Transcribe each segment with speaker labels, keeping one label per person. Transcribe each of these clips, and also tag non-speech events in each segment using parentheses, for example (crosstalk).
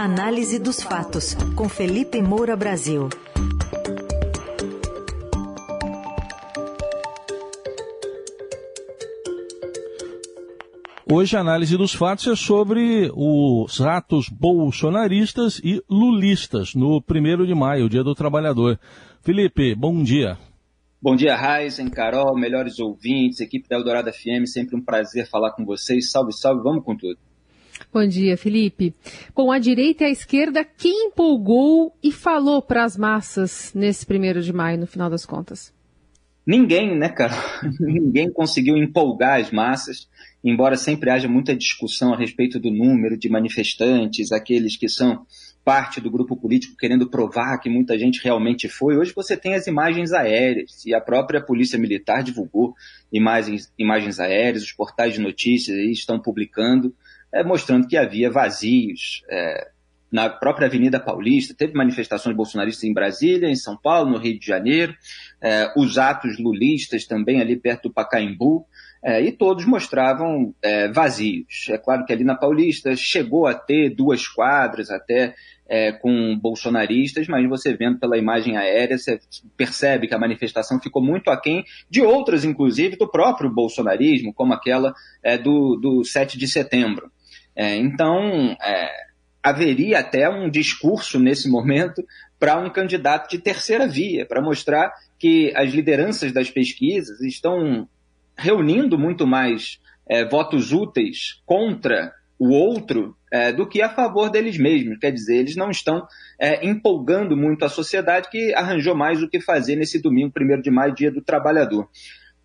Speaker 1: Análise dos fatos, com Felipe Moura Brasil.
Speaker 2: Hoje a análise dos fatos é sobre os atos bolsonaristas e lulistas no 1 de maio, Dia do Trabalhador. Felipe, bom dia.
Speaker 3: Bom dia, Raizen, Carol, melhores ouvintes, equipe da Eldorado FM, sempre um prazer falar com vocês. Salve, salve, vamos com tudo.
Speaker 4: Bom dia, Felipe. Com a direita e a esquerda, quem empolgou e falou para as massas nesse primeiro de maio, no final das contas?
Speaker 3: Ninguém, né, Carol? (laughs) Ninguém conseguiu empolgar as massas embora sempre haja muita discussão a respeito do número de manifestantes, aqueles que são parte do grupo político querendo provar que muita gente realmente foi. Hoje você tem as imagens aéreas e a própria Polícia Militar divulgou imagens, imagens aéreas, os portais de notícias estão publicando, é, mostrando que havia vazios. É, na própria Avenida Paulista, teve manifestações bolsonaristas em Brasília, em São Paulo, no Rio de Janeiro, é, os atos lulistas também ali perto do Pacaembu, é, e todos mostravam é, vazios. É claro que ali na Paulista chegou a ter duas quadras até com bolsonaristas, mas você vendo pela imagem aérea, você percebe que a manifestação ficou muito aquém de outras, inclusive, do próprio bolsonarismo, como aquela do, do 7 de setembro. É, então, é, haveria até um discurso nesse momento para um candidato de terceira via, para mostrar que as lideranças das pesquisas estão reunindo muito mais é, votos úteis contra o outro é, do que a favor deles mesmos. Quer dizer, eles não estão é, empolgando muito a sociedade que arranjou mais o que fazer nesse domingo, 1 de maio, dia do trabalhador.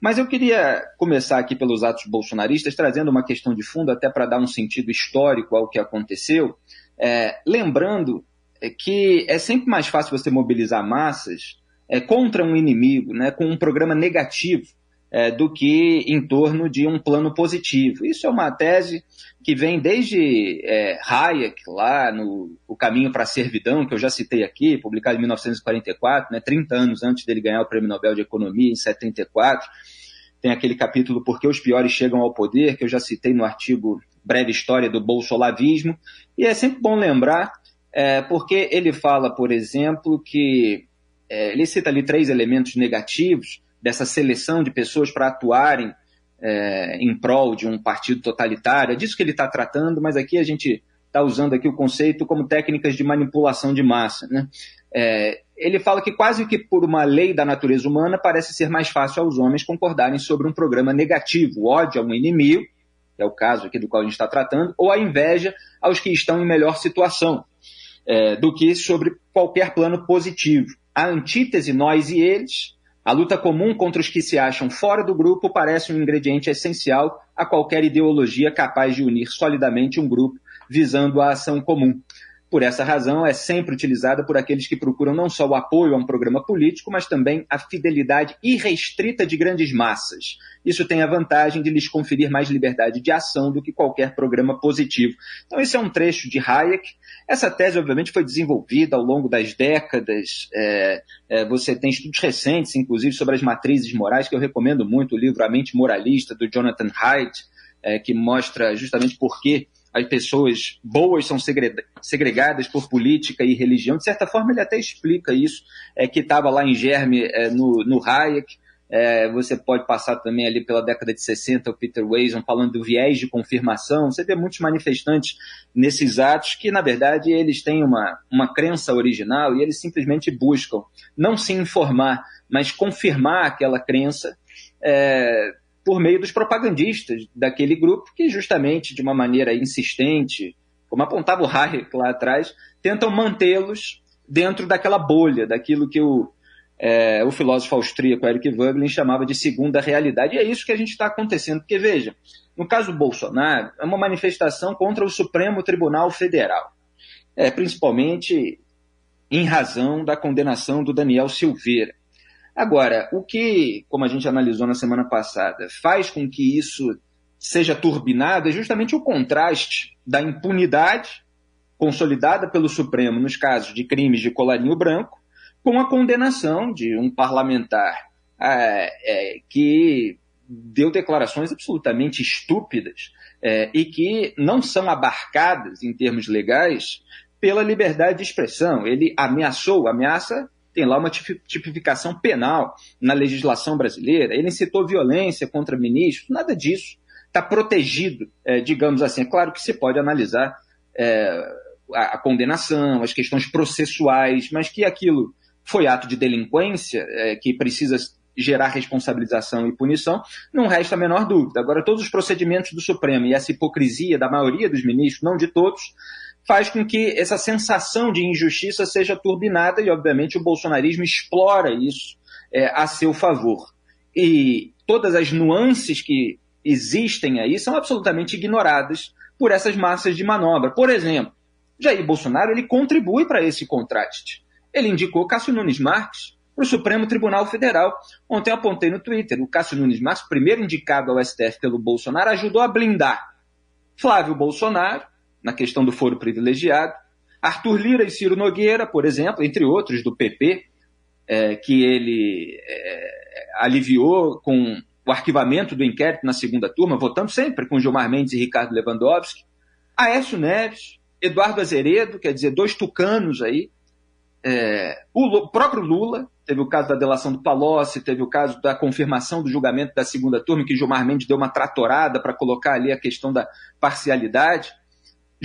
Speaker 3: Mas eu queria começar aqui pelos atos bolsonaristas, trazendo uma questão de fundo, até para dar um sentido histórico ao que aconteceu, é, lembrando é, que é sempre mais fácil você mobilizar massas é, contra um inimigo, né, com um programa negativo é, do que em torno de um plano positivo. Isso é uma tese que vem desde é, Hayek, lá no O Caminho para a Servidão, que eu já citei aqui, publicado em 1944, né, 30 anos antes dele ganhar o Prêmio Nobel de Economia, em 74. Tem aquele capítulo Por que os piores chegam ao poder, que eu já citei no artigo Breve História do Bolsolavismo. E é sempre bom lembrar, é, porque ele fala, por exemplo, que é, ele cita ali três elementos negativos dessa seleção de pessoas para atuarem é, em prol de um partido totalitário. É disso que ele está tratando, mas aqui a gente está usando aqui o conceito como técnicas de manipulação de massa. Né? É, ele fala que quase que por uma lei da natureza humana parece ser mais fácil aos homens concordarem sobre um programa negativo, ódio a um inimigo, que é o caso aqui do qual a gente está tratando, ou a inveja aos que estão em melhor situação, é, do que sobre qualquer plano positivo. A antítese nós e eles a luta comum contra os que se acham fora do grupo parece um ingrediente essencial a qualquer ideologia capaz de unir solidamente um grupo visando a ação comum. Por essa razão, é sempre utilizada por aqueles que procuram não só o apoio a um programa político, mas também a fidelidade irrestrita de grandes massas. Isso tem a vantagem de lhes conferir mais liberdade de ação do que qualquer programa positivo. Então, esse é um trecho de Hayek. Essa tese, obviamente, foi desenvolvida ao longo das décadas. É, é, você tem estudos recentes, inclusive, sobre as matrizes morais, que eu recomendo muito, o livro A Mente Moralista, do Jonathan Haidt, é, que mostra justamente por que as pessoas boas são segregadas por política e religião. De certa forma, ele até explica isso, é, que estava lá em germe é, no, no Hayek. É, você pode passar também ali pela década de 60, o Peter Wason falando do viés de confirmação. Você vê muitos manifestantes nesses atos que, na verdade, eles têm uma, uma crença original e eles simplesmente buscam não se informar, mas confirmar aquela crença é, por meio dos propagandistas daquele grupo que, justamente de uma maneira insistente, como apontava o Hayek lá atrás, tentam mantê-los dentro daquela bolha, daquilo que o, é, o filósofo austríaco Eric Voegelin chamava de segunda realidade. E é isso que a gente está acontecendo, porque veja, no caso do Bolsonaro, é uma manifestação contra o Supremo Tribunal Federal, é, principalmente em razão da condenação do Daniel Silveira. Agora, o que, como a gente analisou na semana passada, faz com que isso seja turbinado é justamente o contraste da impunidade consolidada pelo Supremo nos casos de crimes de colarinho branco com a condenação de um parlamentar é, é, que deu declarações absolutamente estúpidas é, e que não são abarcadas em termos legais pela liberdade de expressão. Ele ameaçou, ameaça tem lá uma tipificação penal na legislação brasileira. Ele incitou violência contra ministros, nada disso. Está protegido, é, digamos assim. É claro que se pode analisar é, a, a, condenação, as questões processuais, mas que aquilo foi ato de delinquência, é, que precisa gerar responsabilização e punição, não resta a menor dúvida. Agora, todos os procedimentos do Supremo e essa hipocrisia da maioria dos ministros, não de todos, faz com que essa sensação de injustiça seja turbinada e, obviamente, o bolsonarismo explora isso é, a seu favor. E todas as nuances que existem aí são absolutamente ignoradas por essas massas de manobra. Por exemplo, Jair Bolsonaro ele contribui para esse contraste. Ele indicou Cássio Nunes Marques para o Supremo Tribunal Federal. Ontem apontei no Twitter, o Cássio Nunes Marques, primeiro indicado ao STF pelo Bolsonaro, ajudou a blindar Flávio Bolsonaro, na questão do foro privilegiado. Arthur Lira e Ciro Nogueira, por exemplo, entre outros do PP, é, que ele é, aliviou com o arquivamento do inquérito na segunda turma, votando sempre com Gilmar Mendes e Ricardo Lewandowski. Aécio Neves, Eduardo Azeredo, quer dizer, dois tucanos aí. É, o próprio Lula, teve o caso da delação do Palocci, teve o caso da confirmação do julgamento da segunda turma, que Gilmar Mendes deu uma tratorada para colocar ali a questão da parcialidade.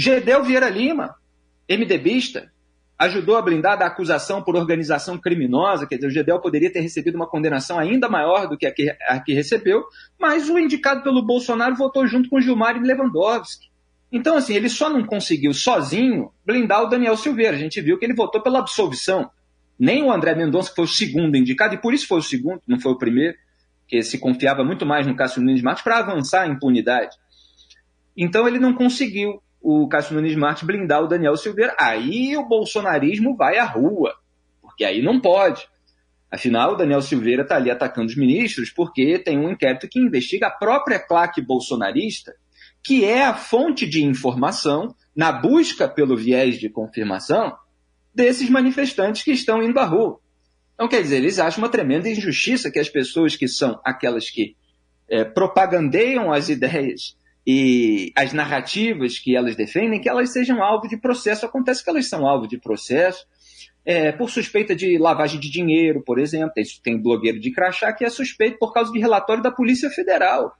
Speaker 3: Gedel Vieira Lima, MDBista, ajudou a blindar da acusação por organização criminosa, quer dizer, o Gedel poderia ter recebido uma condenação ainda maior do que a que, a que recebeu, mas o indicado pelo Bolsonaro votou junto com Gilmar e Lewandowski. Então, assim, ele só não conseguiu sozinho blindar o Daniel Silveira. A gente viu que ele votou pela absolvição. Nem o André Mendonça, que foi o segundo indicado, e por isso foi o segundo, não foi o primeiro, que se confiava muito mais no Cássio Nunes Marques para avançar a impunidade. Então, ele não conseguiu o Cássio Nunes Martins blindar o Daniel Silveira. Aí o bolsonarismo vai à rua, porque aí não pode. Afinal, o Daniel Silveira está ali atacando os ministros porque tem um inquérito que investiga a própria claque bolsonarista, que é a fonte de informação na busca pelo viés de confirmação desses manifestantes que estão indo à rua. Então, quer dizer, eles acham uma tremenda injustiça que as pessoas que são aquelas que é, propagandeiam as ideias e as narrativas que elas defendem, que elas sejam alvo de processo. Acontece que elas são alvo de processo é, por suspeita de lavagem de dinheiro, por exemplo. Tem, tem blogueiro de crachá que é suspeito por causa de relatório da Polícia Federal.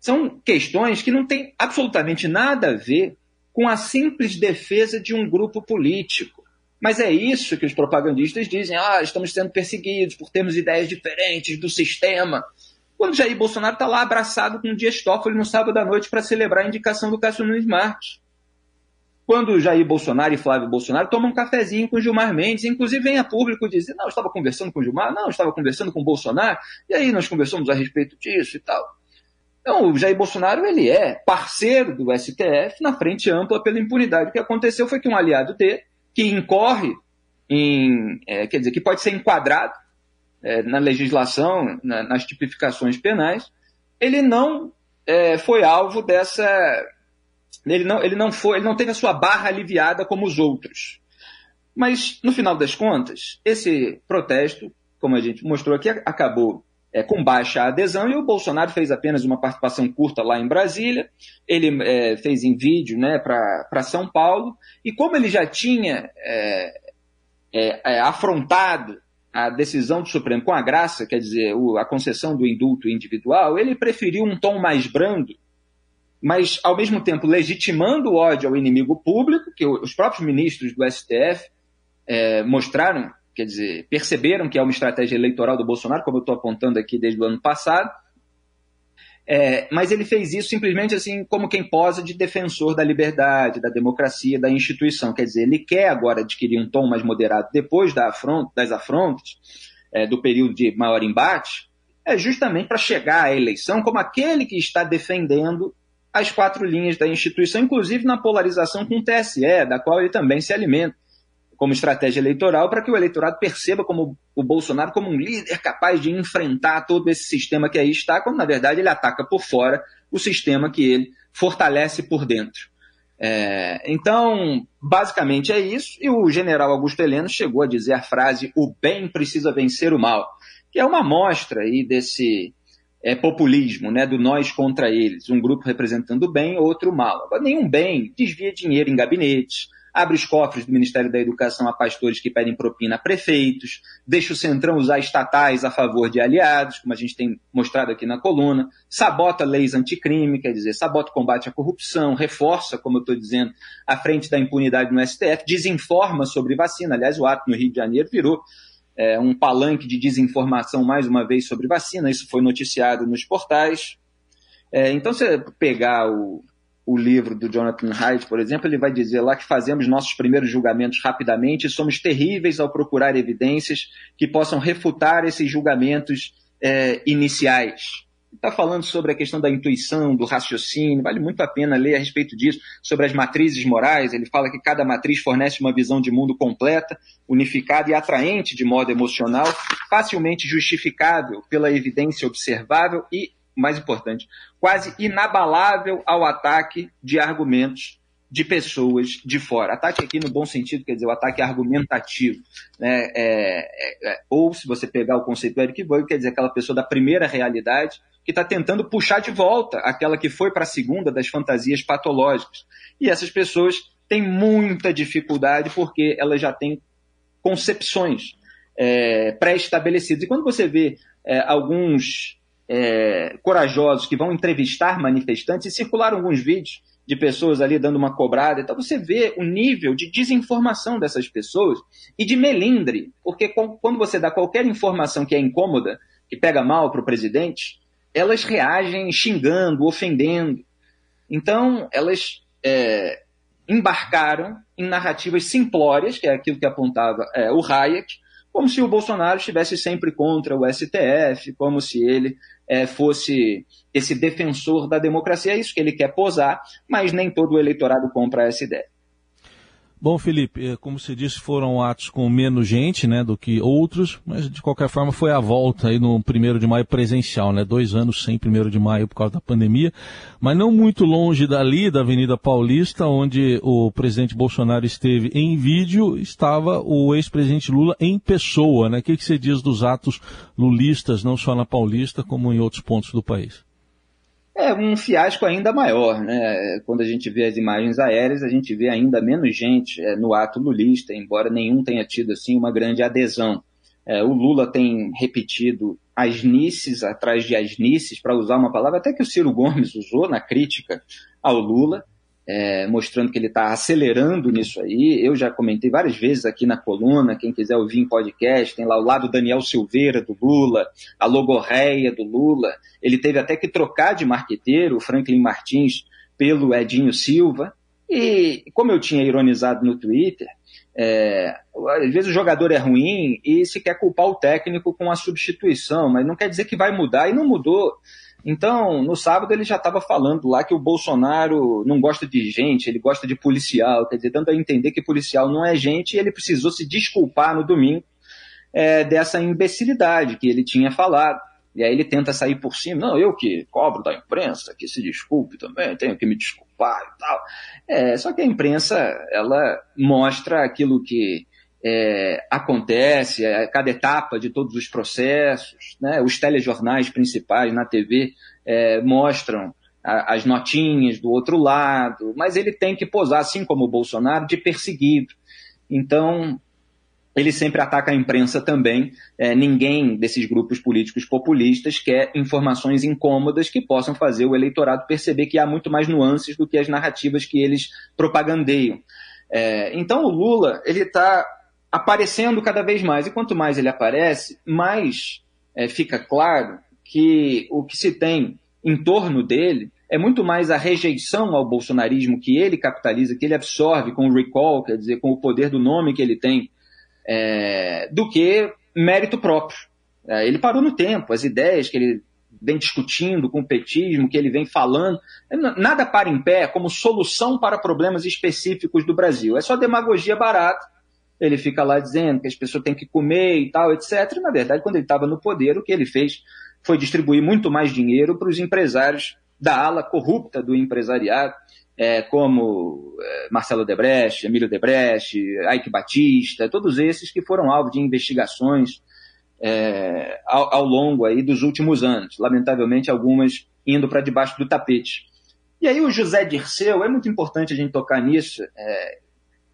Speaker 3: São questões que não têm absolutamente nada a ver com a simples defesa de um grupo político. Mas é isso que os propagandistas dizem: ah, estamos sendo perseguidos por termos ideias diferentes do sistema. Quando Jair Bolsonaro está lá abraçado com o Dias Toffoli no sábado à noite para celebrar a indicação do Cássio Nunes Marques. Quando Jair Bolsonaro e Flávio Bolsonaro tomam um cafezinho com Gilmar Mendes, inclusive vem a público dizer, não, eu estava conversando com Gilmar, não, eu estava conversando com Bolsonaro, e aí nós conversamos a respeito disso e tal. Então, o Jair Bolsonaro, ele é parceiro do STF na frente ampla pela impunidade. O que aconteceu foi que um aliado dele, que incorre em, é, quer dizer, que pode ser enquadrado é, na legislação, na, nas tipificações penais, ele não é, foi alvo dessa. Ele não, ele não foi, ele não teve a sua barra aliviada como os outros. Mas, no final das contas, esse protesto, como a gente mostrou aqui, acabou é, com baixa adesão e o Bolsonaro fez apenas uma participação curta lá em Brasília. Ele é, fez em vídeo né, para São Paulo. E como ele já tinha é, é, é afrontado a decisão do Supremo. Com a graça, quer dizer, a concessão do indulto individual, ele preferiu um tom mais brando, mas ao mesmo tempo legitimando o ódio ao inimigo público, que os próprios ministros do STF é, mostraram, quer dizer, perceberam que é uma estratégia eleitoral do Bolsonaro, como eu estou apontando aqui desde o ano passado, é, mas ele fez isso simplesmente assim, como quem posa de defensor da liberdade, da democracia, da instituição. Quer dizer, ele quer agora adquirir um tom mais moderado depois da das afrontas, é, do período de maior embate, é justamente para chegar à eleição como aquele que está defendendo as quatro linhas da instituição, inclusive na polarização com o TSE, da qual ele também se alimenta como estratégia eleitoral para que o eleitorado perceba como o Bolsonaro como um líder capaz de enfrentar todo esse sistema que aí está, quando na verdade ele ataca por fora o sistema que ele fortalece por dentro. É, então, basicamente é isso. E o general Augusto Heleno chegou a dizer a frase: o bem precisa vencer o mal, que é uma amostra aí desse é, populismo, né, do nós contra eles, um grupo representando o bem, outro o mal. Agora, nenhum bem desvia dinheiro em gabinetes, abre os cofres do Ministério da Educação a pastores que pedem propina a prefeitos, deixa o Centrão usar estatais a favor de aliados, como a gente tem mostrado aqui na coluna, sabota leis anticrime, quer dizer, sabota o combate à corrupção, reforça, como eu estou dizendo, a frente da impunidade no STF, desinforma sobre vacina. Aliás, o ato no Rio de Janeiro virou é, um palanque de desinformação mais uma vez sobre vacina, isso foi noticiado nos portais. É, então, se pegar o, o livro do Jonathan Haidt, por exemplo, ele vai dizer lá que fazemos nossos primeiros julgamentos rapidamente e somos terríveis ao procurar evidências que possam refutar esses julgamentos é, iniciais. Está falando sobre a questão da intuição, do raciocínio, vale muito a pena ler a respeito disso, sobre as matrizes morais. Ele fala que cada matriz fornece uma visão de mundo completa, unificada e atraente de modo emocional, facilmente justificável pela evidência observável e mais importante, quase inabalável ao ataque de argumentos de pessoas de fora. Ataque aqui no bom sentido, quer dizer, o ataque argumentativo. Né? É, é, é, ou, se você pegar o conceito do Eric Boyle, quer dizer, aquela pessoa da primeira realidade que está tentando puxar de volta aquela que foi para a segunda das fantasias patológicas. E essas pessoas têm muita dificuldade porque elas já têm concepções é, pré-estabelecidas. E quando você vê é, alguns é, corajosos que vão entrevistar manifestantes e circularam alguns vídeos de pessoas ali dando uma cobrada. Então você vê o nível de desinformação dessas pessoas e de melindre, porque quando você dá qualquer informação que é incômoda, que pega mal para o presidente, elas reagem xingando, ofendendo. Então elas é, embarcaram em narrativas simplórias, que é aquilo que apontava é, o Hayek, como se o Bolsonaro estivesse sempre contra o STF, como se ele é, fosse esse defensor da democracia. É isso que ele quer posar, mas nem todo o eleitorado compra essa ideia.
Speaker 2: Bom, Felipe, eh, como você disse, foram atos com menos gente, né, do que outros, mas de qualquer forma foi a volta aí no primeiro de maio presencial, né, dois anos sem primeiro de maio por causa da pandemia, mas não muito longe dali, da Avenida Paulista, onde o presidente Bolsonaro esteve em vídeo, estava o ex-presidente Lula em pessoa, né, o que, que você diz dos atos lulistas, não só na Paulista, como em outros pontos do país?
Speaker 3: É um fiasco ainda maior. Né? Quando a gente vê as imagens aéreas, a gente vê ainda menos gente é, no ato lulista, embora nenhum tenha tido assim uma grande adesão. É, o Lula tem repetido asnices atrás de asnices, para usar uma palavra até que o Ciro Gomes usou na crítica ao Lula é, mostrando que ele está acelerando nisso aí. Eu já comentei várias vezes aqui na coluna, quem quiser ouvir em podcast, tem lá o lado Daniel Silveira do Lula, a logorreia do Lula. Ele teve até que trocar de marqueteiro, o Franklin Martins, pelo Edinho Silva. E como eu tinha ironizado no Twitter, é, às vezes o jogador é ruim e se quer culpar o técnico com a substituição, mas não quer dizer que vai mudar e não mudou. Então, no sábado ele já estava falando lá que o Bolsonaro não gosta de gente, ele gosta de policial, quer dizer, dando a entender que policial não é gente e ele precisou se desculpar no domingo é, dessa imbecilidade que ele tinha falado. E aí ele tenta sair por cima, não, eu que cobro da imprensa, que se desculpe também, tenho que me desculpar e tal. É, só que a imprensa, ela mostra aquilo que é, acontece, é, cada etapa de todos os processos, né? os telejornais principais na TV é, mostram a, as notinhas do outro lado, mas ele tem que posar, assim como o Bolsonaro, de perseguido. Então, ele sempre ataca a imprensa também. É, ninguém desses grupos políticos populistas quer informações incômodas que possam fazer o eleitorado perceber que há muito mais nuances do que as narrativas que eles propagandeiam. É, então o Lula ele está aparecendo cada vez mais. E quanto mais ele aparece, mais é, fica claro que o que se tem em torno dele é muito mais a rejeição ao bolsonarismo que ele capitaliza, que ele absorve com o recall, quer dizer, com o poder do nome que ele tem, é, do que mérito próprio. É, ele parou no tempo, as ideias que ele vem discutindo com o petismo, que ele vem falando, nada para em pé como solução para problemas específicos do Brasil. É só demagogia barata ele fica lá dizendo que as pessoas têm que comer e tal, etc. E, na verdade, quando ele estava no poder, o que ele fez foi distribuir muito mais dinheiro para os empresários da ala corrupta do empresariado, é, como é, Marcelo Debrecht, Emílio Debrecht, Ike Batista, todos esses que foram alvo de investigações é, ao, ao, longo aí dos últimos anos. Lamentavelmente, algumas indo para debaixo do tapete. E aí o José Dirceu, é muito importante a gente tocar nisso, é,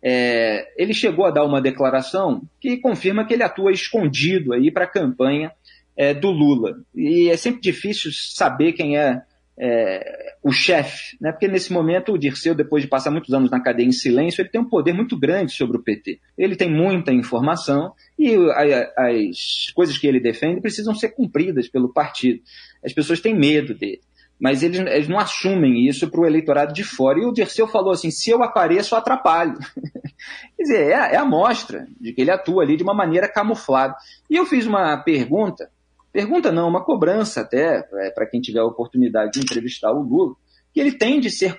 Speaker 3: é, ele chegou a dar uma declaração que confirma que ele atua escondido aí para a campanha é, do Lula. E é sempre difícil saber quem é, é o chefe, né? porque nesse momento o Dirceu, depois de passar muitos anos na cadeia em silêncio, ele tem um poder muito grande sobre o PT. Ele tem muita informação e a, as coisas que ele defende precisam ser cumpridas pelo partido. As pessoas têm medo dele mas eles, eles não assumem isso para o eleitorado de fora. E o Dirceu falou assim: se eu apareço, eu atrapalho. (laughs) Quer dizer, é, é a mostra de que ele atua ali de uma maneira camuflada. E eu fiz uma pergunta, pergunta não, uma cobrança até, é, para quem tiver a oportunidade de entrevistar o Lula, que ele tem de ser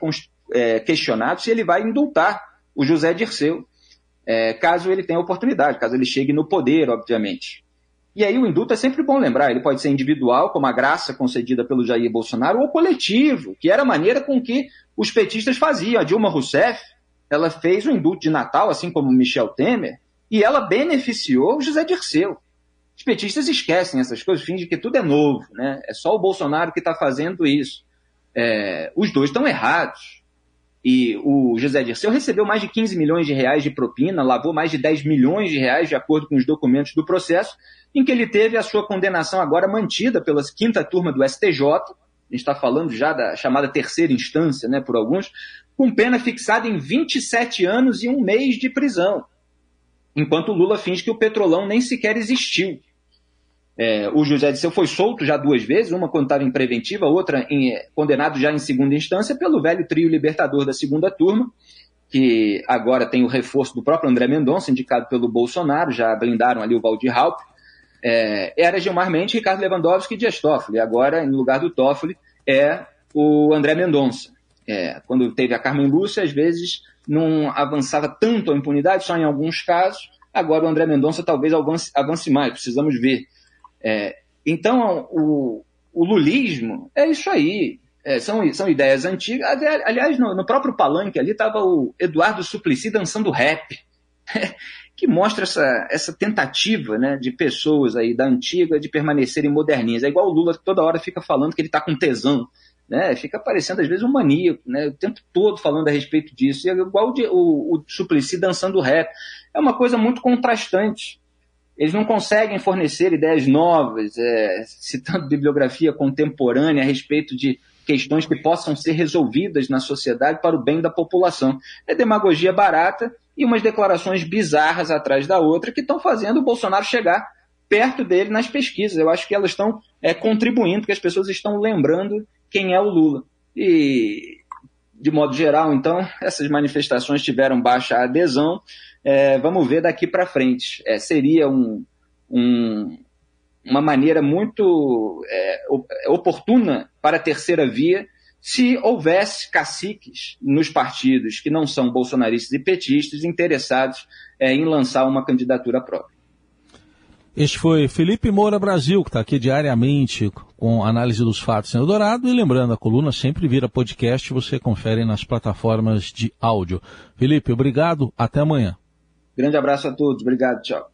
Speaker 3: é, questionado se ele vai indultar o José Dirceu, é, caso ele tenha oportunidade, caso ele chegue no poder, obviamente. E aí o indulto é sempre bom lembrar, ele pode ser individual, como a graça concedida pelo Jair Bolsonaro, ou coletivo, que era a maneira com que os petistas faziam. A Dilma Rousseff, ela fez o indulto de Natal, assim como Michel Temer, e ela beneficiou o José Dirceu. Os petistas esquecem essas coisas, fingem que tudo é novo, né? É só o Bolsonaro que está fazendo isso. É, os dois estão errados. E o José Dirceu recebeu mais de 15 milhões de reais de propina, lavou mais de 10 milhões de reais, de acordo com os documentos do processo, em que ele teve a sua condenação agora mantida pela quinta turma do STJ, a gente está falando já da chamada terceira instância, né, por alguns, com pena fixada em 27 anos e um mês de prisão, enquanto Lula finge que o petrolão nem sequer existiu. É, o José Disseu foi solto já duas vezes, uma quando estava em preventiva, outra em, condenado já em segunda instância pelo velho trio libertador da segunda turma, que agora tem o reforço do próprio André Mendonça, indicado pelo Bolsonaro, já blindaram ali o Valdir Halp, é, era Gilmar Mendes, Ricardo Lewandowski e Dias Toffoli. Agora, no lugar do Toffoli, é o André Mendonça. É, quando teve a Carmen Lúcia, às vezes não avançava tanto a impunidade, só em alguns casos. Agora o André Mendonça talvez avance, avance mais, precisamos ver. É, então, o, o, lulismo é isso aí. É, são, são ideias antigas. Aliás, no, no próprio palanque ali estava o Eduardo Suplicy dançando rap. (laughs) que mostra essa, essa tentativa né, de pessoas aí da antiga de permanecerem moderninhas. É igual o Lula que toda hora fica falando que ele está com tesão. Né, fica parecendo às vezes um maníaco, né, o tempo todo falando a respeito disso. E é igual o, o, o Suplicy dançando rap. É uma coisa muito contrastante. Eles não conseguem fornecer ideias novas, é, citando bibliografia contemporânea a respeito de questões que possam ser resolvidas na sociedade para o bem da população. É demagogia barata e umas declarações bizarras atrás da outra que estão fazendo o Bolsonaro chegar perto dele nas pesquisas. Eu acho que elas estão é, contribuindo, porque as pessoas estão lembrando quem é o Lula. E, de modo geral, então, essas manifestações tiveram baixa adesão. É, vamos ver daqui para frente. É, seria um, um, uma maneira muito é, oportuna para a terceira via se houvesse caciques nos partidos que não são bolsonaristas e petistas interessados é, em lançar uma candidatura própria.
Speaker 2: Este foi Felipe Moura Brasil, que está aqui diariamente com análise dos fatos em Eldorado. E lembrando, a coluna sempre vira podcast, você confere nas plataformas de áudio. Felipe, obrigado, até amanhã.
Speaker 3: Grande abraço a todos, obrigado, tchau.